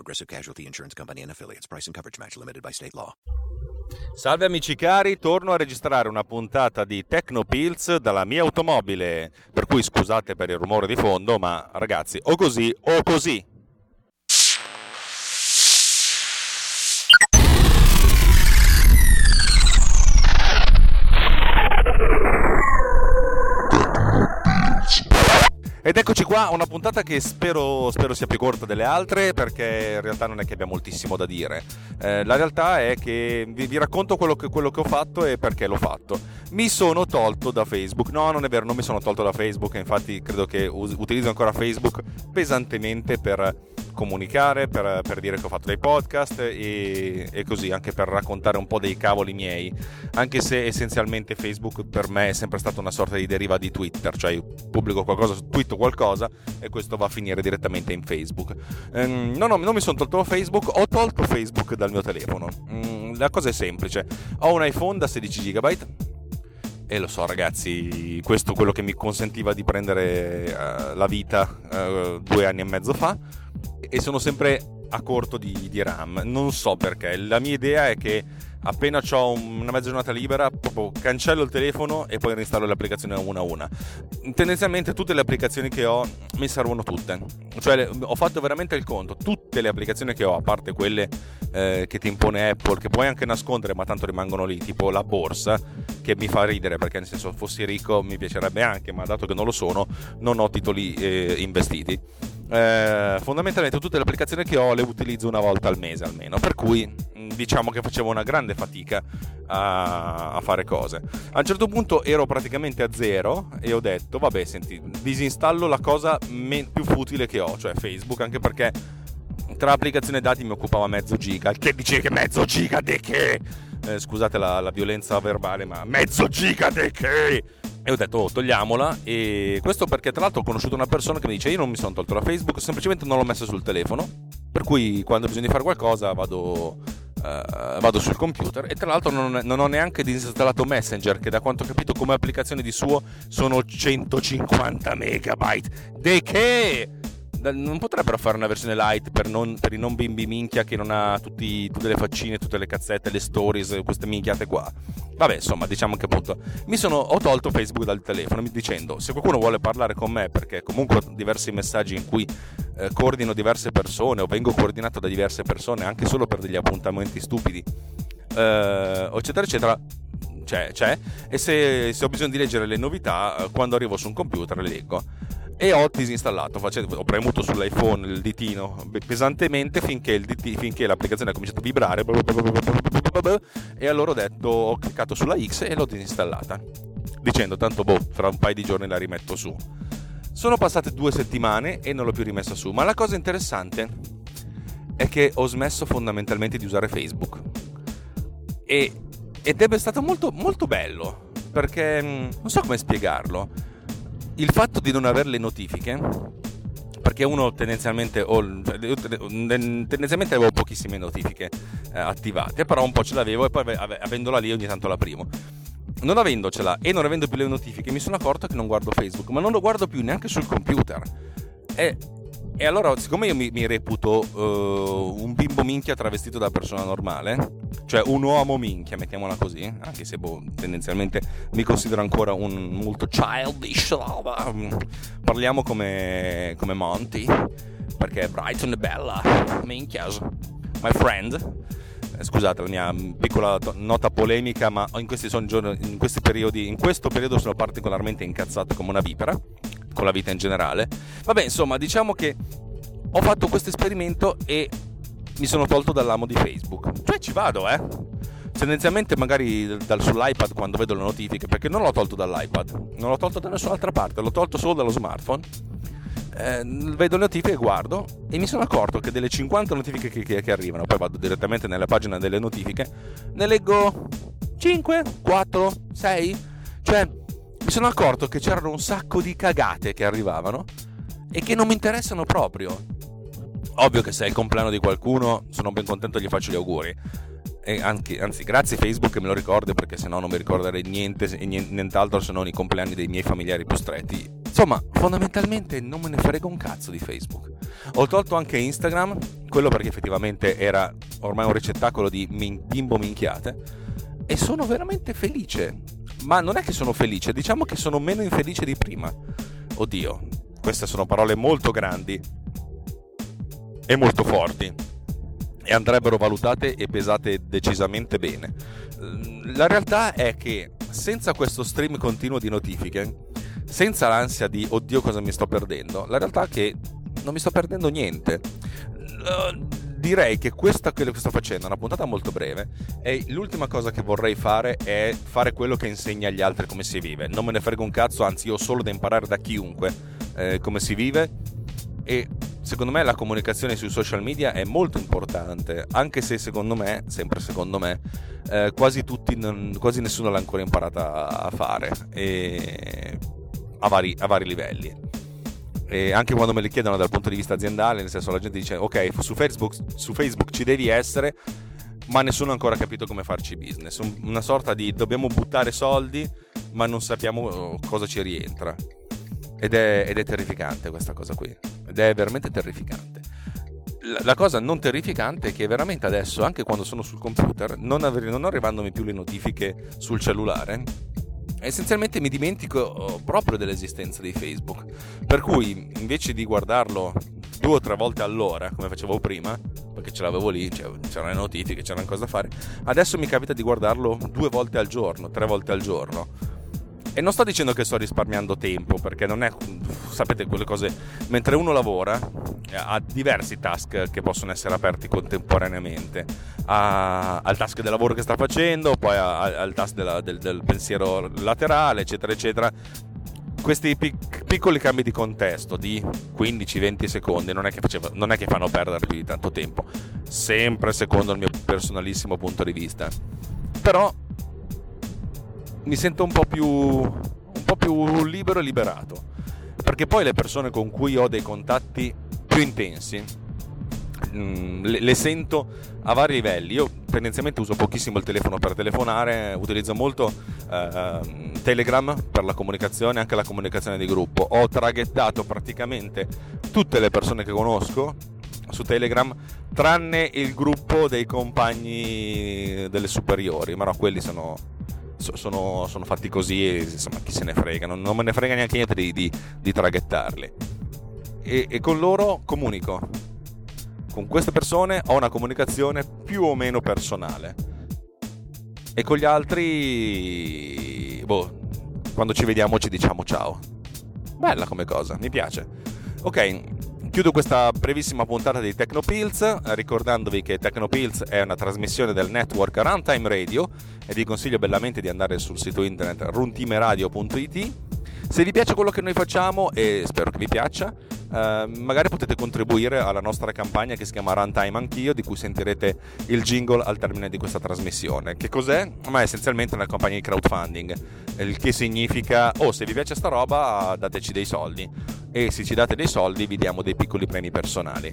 Progressive Casualty Insurance Company and affiliates. Price and coverage match limited by state law. Salve amici cari, torno a registrare una puntata di Tecnopills dalla mia automobile, per cui scusate per il rumore di fondo, ma ragazzi, o così o così. Ed eccoci qua, una puntata che spero, spero, sia più corta delle altre perché in realtà non è che abbia moltissimo da dire. Eh, la realtà è che vi, vi racconto quello che, quello che, ho fatto e perché l'ho fatto. Mi sono tolto da Facebook. No, non è vero, non mi sono tolto da Facebook, infatti credo che us- utilizzo ancora Facebook pesantemente per comunicare, per, per, dire che ho fatto dei podcast e, e, così, anche per raccontare un po' dei cavoli miei, anche se essenzialmente Facebook per me è sempre stata una sorta di deriva di Twitter, cioè io pubblico qualcosa su Twitter qualcosa e questo va a finire direttamente in Facebook. Um, no, no, non mi sono tolto Facebook, ho tolto Facebook dal mio telefono. Um, la cosa è semplice, ho un iPhone da 16 GB e lo so ragazzi, questo è quello che mi consentiva di prendere uh, la vita uh, due anni e mezzo fa e sono sempre a corto di, di RAM, non so perché, la mia idea è che appena ho una mezza giornata libera, proprio cancello il telefono e poi reinstallo le applicazioni una a una. Tendenzialmente tutte le applicazioni che ho mi servono tutte. Cioè ho fatto veramente il conto, tutte le applicazioni che ho, a parte quelle eh, che ti impone Apple, che puoi anche nascondere ma tanto rimangono lì, tipo la borsa, che mi fa ridere perché nel senso fossi ricco mi piacerebbe anche, ma dato che non lo sono, non ho titoli eh, investiti eh, fondamentalmente tutte le applicazioni che ho le utilizzo una volta al mese almeno, per cui mm, diciamo che facevo una grande fatica a, a, fare cose. A un certo punto ero praticamente a zero e ho detto, vabbè, senti, disinstallo la cosa me- più futile che ho, cioè Facebook, anche perché tra applicazione e dati mi occupava mezzo giga. Che dice che mezzo giga di che? Eh, scusate la, la violenza verbale, ma mezzo giga di che? E ho detto, oh, togliamola. E questo perché, tra l'altro, ho conosciuto una persona che mi dice: Io non mi sono tolto la Facebook, semplicemente non l'ho messa sul telefono. Per cui, quando di fare qualcosa, vado. Uh, vado sul computer e tra l'altro non, non, ho neanche disinstallato Messenger che da quanto ho capito come applicazione di suo sono 150 megabyte. De che? Non potrebbero fare una versione light per, non, per, i non bimbi minchia che non ha tutti, tutte le faccine, tutte le cazzette, le stories, queste minchiate qua. Vabbè, insomma, diciamo che appunto mi sono, ho tolto Facebook dal telefono dicendo se qualcuno vuole parlare con me perché comunque ho diversi messaggi in cui eh, coordino diverse persone o vengo coordinato da diverse persone anche solo per degli appuntamenti stupidi, eh, eccetera, eccetera. C'è, c'è, e se, se ho bisogno di leggere le novità, eh, quando arrivo su un computer le leggo e ho disinstallato, facendo, ho premuto sull'iPhone il ditino pesantemente finché, DT, finché, l'applicazione ha cominciato a vibrare e allora ho detto, ho cliccato sulla X e l'ho disinstallata, dicendo tanto boh, fra un paio di giorni la rimetto su. Sono passate due settimane e non l'ho più rimessa su, ma la cosa interessante è che ho smesso fondamentalmente di usare Facebook e, ed è stato molto, molto bello perché non so come spiegarlo il fatto di non avere le notifiche perché uno tendenzialmente, ho, cioè, tendenzialmente avevo pochissime notifiche eh, attivate, però un po' ce l'avevo e poi avendola lì ogni tanto la primo. Non avendocela e non avendo più le notifiche mi sono accorto che non guardo Facebook, ma non lo guardo più neanche sul computer. E e allora, siccome io mi, mi reputo uh, un bimbo minchia travestito da persona normale, cioè un uomo minchia, mettiamola così, anche se boh, tendenzialmente mi considero ancora un molto childish, parliamo come, come Monty, perché Brighton è bella, minchias, my friend. Eh, scusate la mia piccola nota polemica, ma in questi, giorni, in questi periodi, in questo periodo sono particolarmente incazzato come una vipera con la vita in generale. Vabbè, insomma, diciamo che ho fatto questo esperimento e mi sono tolto dall'amo di Facebook. Cioè ci vado, eh. Tendenzialmente magari dal, sull'iPad quando vedo le notifiche, perché non l'ho tolto dall'iPad, non l'ho tolto da nessun'altra parte, l'ho tolto solo dallo smartphone. eh, vedo le notifiche, guardo e mi sono accorto che delle 50 notifiche che, che, che, arrivano, poi vado direttamente nella pagina delle notifiche, ne leggo 5, 4, 6. Cioè, mi sono accorto che c'erano un sacco di cagate che arrivavano e che non mi interessano proprio. Ovvio che se è il compleanno di qualcuno, sono ben contento e gli faccio gli auguri. Anche, anzi, grazie Facebook che me lo ricordi perché sennò non mi ricorderei niente e nient'altro se non i compleanni dei miei familiari più stretti Insomma, fondamentalmente non me ne frega un cazzo di Facebook. Ho tolto anche Instagram, quello perché effettivamente era ormai un ricettacolo di bimbo minchiate, e sono veramente felice. Ma non è che sono felice, diciamo che sono meno infelice di prima. Oddio, queste sono parole molto grandi e molto forti e andrebbero valutate e pesate decisamente bene. La realtà è che senza questo stream continuo di notifiche senza l'ansia di oddio cosa mi sto perdendo, la realtà è che non mi sto perdendo niente. Direi che questa che sto facendo è una puntata molto breve e l'ultima cosa che vorrei fare è fare quello che insegna agli altri come si vive. Non me ne frega un cazzo, anzi io ho solo da imparare da chiunque eh, come si vive e secondo me la comunicazione sui social media è molto importante, anche se secondo me, sempre secondo me, eh, quasi tutti, non, quasi nessuno l'ha ancora imparata a fare. E a vari, a vari livelli. E anche quando me le chiedono dal punto di vista aziendale, nel senso la gente dice ok, su Facebook, su Facebook ci devi essere, ma nessuno ha ancora capito come farci business. Una sorta di dobbiamo buttare soldi, ma non sappiamo oh, cosa ci rientra. Ed è, ed è terrificante questa cosa qui. Ed è veramente terrificante. La, la, cosa non terrificante è che veramente adesso, anche quando sono sul computer, non, av- non arrivandomi più le notifiche sul cellulare, essenzialmente mi dimentico oh, proprio dell'esistenza di Facebook. Per cui invece di guardarlo due o tre volte all'ora, come facevo prima, perché ce l'avevo lì, cioè, c'erano le notifiche, c'erano cose da fare, adesso mi capita di guardarlo due volte al giorno, tre volte al giorno. E non sto dicendo che sto risparmiando tempo, perché non è, sapete, quelle cose, mentre uno lavora, ha diversi task che possono essere aperti contemporaneamente, ha, al task del lavoro che sta facendo, poi al task della, del, del pensiero laterale, eccetera, eccetera. Questi pic- piccoli cambi di contesto di 15-20 secondi non è, faceva, non è, che fanno perdere più di tanto tempo, sempre secondo il mio personalissimo punto di vista. Però mi sento un po' più, un po' più libero e liberato. Perché poi le persone con cui ho dei contatti più intensi mm, le, le, sento a vari livelli. Io tendenzialmente uso pochissimo il telefono per telefonare, utilizzo molto eh, Telegram per la comunicazione, anche la comunicazione di gruppo. Ho traghettato praticamente tutte le persone che conosco su Telegram, tranne il gruppo dei compagni delle superiori, ma no, quelli sono sono, sono, fatti così e insomma chi se ne frega, non, non me ne frega neanche niente di, di, di traghettarli. E, e con loro comunico. Con queste persone ho una comunicazione più o meno personale. E con gli altri, boh, quando ci vediamo ci diciamo ciao. Bella come cosa, mi piace. Ok, Chiudo questa brevissima puntata di Tecnopills ricordandovi che Tecnopills è una trasmissione del network Runtime Radio e vi consiglio bellamente di andare sul sito internet runtimeradio.it. Se vi piace quello che noi facciamo e spero che vi piaccia, eh, magari potete contribuire alla nostra campagna che si chiama Runtime Anch'io, di cui sentirete il jingle al termine di questa trasmissione. Che cos'è? Ma è essenzialmente una campagna di crowdfunding, il che significa, oh se vi piace sta roba dateci dei soldi e se ci date dei soldi vi diamo dei piccoli premi personali.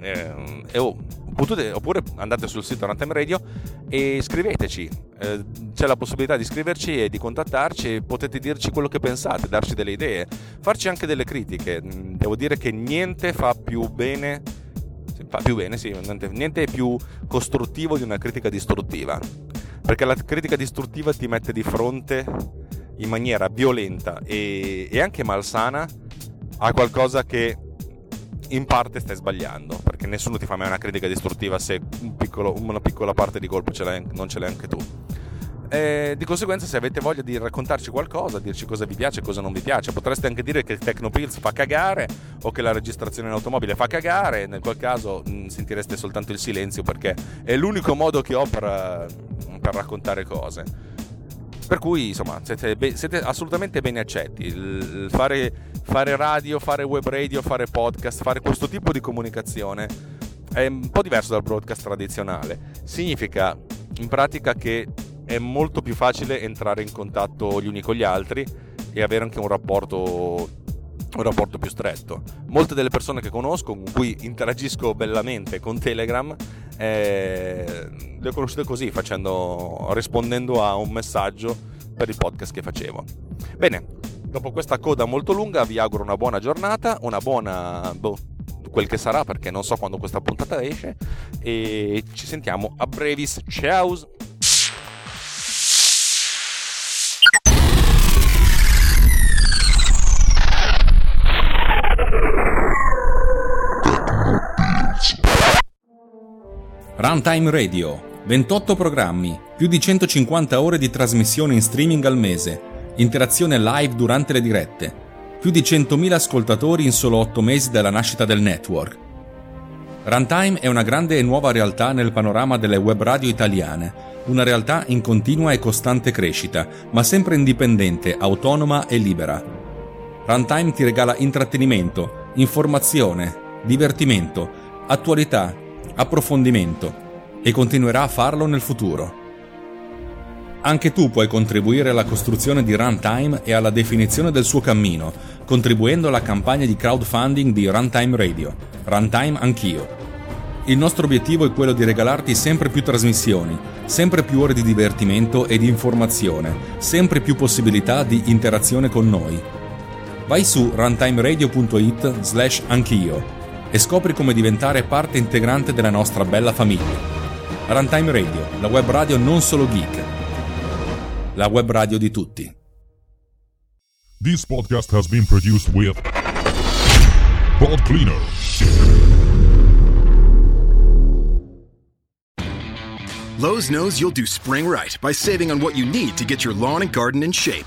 Eh, e oh, potete, oppure andate sul sito Runtime Radio e scriveteci. Eh, c'è la possibilità di scriverci e di contattarci. Potete dirci quello che pensate, darci delle idee, farci anche delle critiche. Mm, devo dire che niente fa più bene. Fa più bene, sì, niente è più costruttivo di una critica distruttiva. Perché la critica distruttiva ti mette di fronte in maniera violenta e, e anche malsana a qualcosa che in parte stai sbagliando, perché nessuno ti fa mai una critica distruttiva se un piccolo, una piccola parte di colpo ce non ce l'hai anche tu. E di conseguenza, se avete voglia di raccontarci qualcosa, dirci cosa vi piace e cosa non vi piace, potreste anche dire che il Tecnopills fa cagare o che la registrazione in automobile fa cagare. Nel qual caso mh, sentireste soltanto il silenzio perché è l'unico modo che ho per, per raccontare cose. Per cui, insomma, siete, be- siete assolutamente ben accetti. Il fare, fare radio, fare web radio, fare podcast, fare questo tipo di comunicazione è un po' diverso dal broadcast tradizionale. Significa in pratica che è molto più facile entrare in contatto gli uni con gli altri e avere anche un rapporto un rapporto più stretto. Molte delle persone che conosco, con cui interagisco bellamente con Telegram, eh, le ho conosciute così, facendo, rispondendo a un messaggio per il podcast che facevo. Bene, dopo questa coda molto lunga vi auguro una buona giornata, una buona... Boh, quel che sarà perché non so quando questa puntata esce e ci sentiamo a brevis. Ciao! Runtime Radio, 28 programmi, più di 150 ore di trasmissione in streaming al mese, interazione live durante le dirette, più di 100.000 ascoltatori in solo 8 mesi dalla nascita del network. Runtime è una grande e nuova realtà nel panorama delle web radio italiane, una realtà in continua e costante crescita, ma sempre indipendente, autonoma e libera. Runtime ti regala intrattenimento, informazione, divertimento, attualità, approfondimento e continuerà a farlo nel futuro. Anche tu puoi contribuire alla costruzione di Runtime e alla definizione del suo cammino, contribuendo alla campagna di crowdfunding di Runtime Radio. Runtime Anch'io. Il nostro obiettivo è quello di regalarti sempre più trasmissioni, sempre più ore di divertimento e di informazione, sempre più possibilità di interazione con noi. Vai su runtimeradio.it slash anch'io e scopri come diventare parte integrante della nostra bella famiglia. Runtime Radio, la web radio non solo geek, la web radio di tutti. This podcast has been produced with Pod Cleaner. Lowe's knows you'll do spring right by saving on what you need to get your lawn and garden in shape.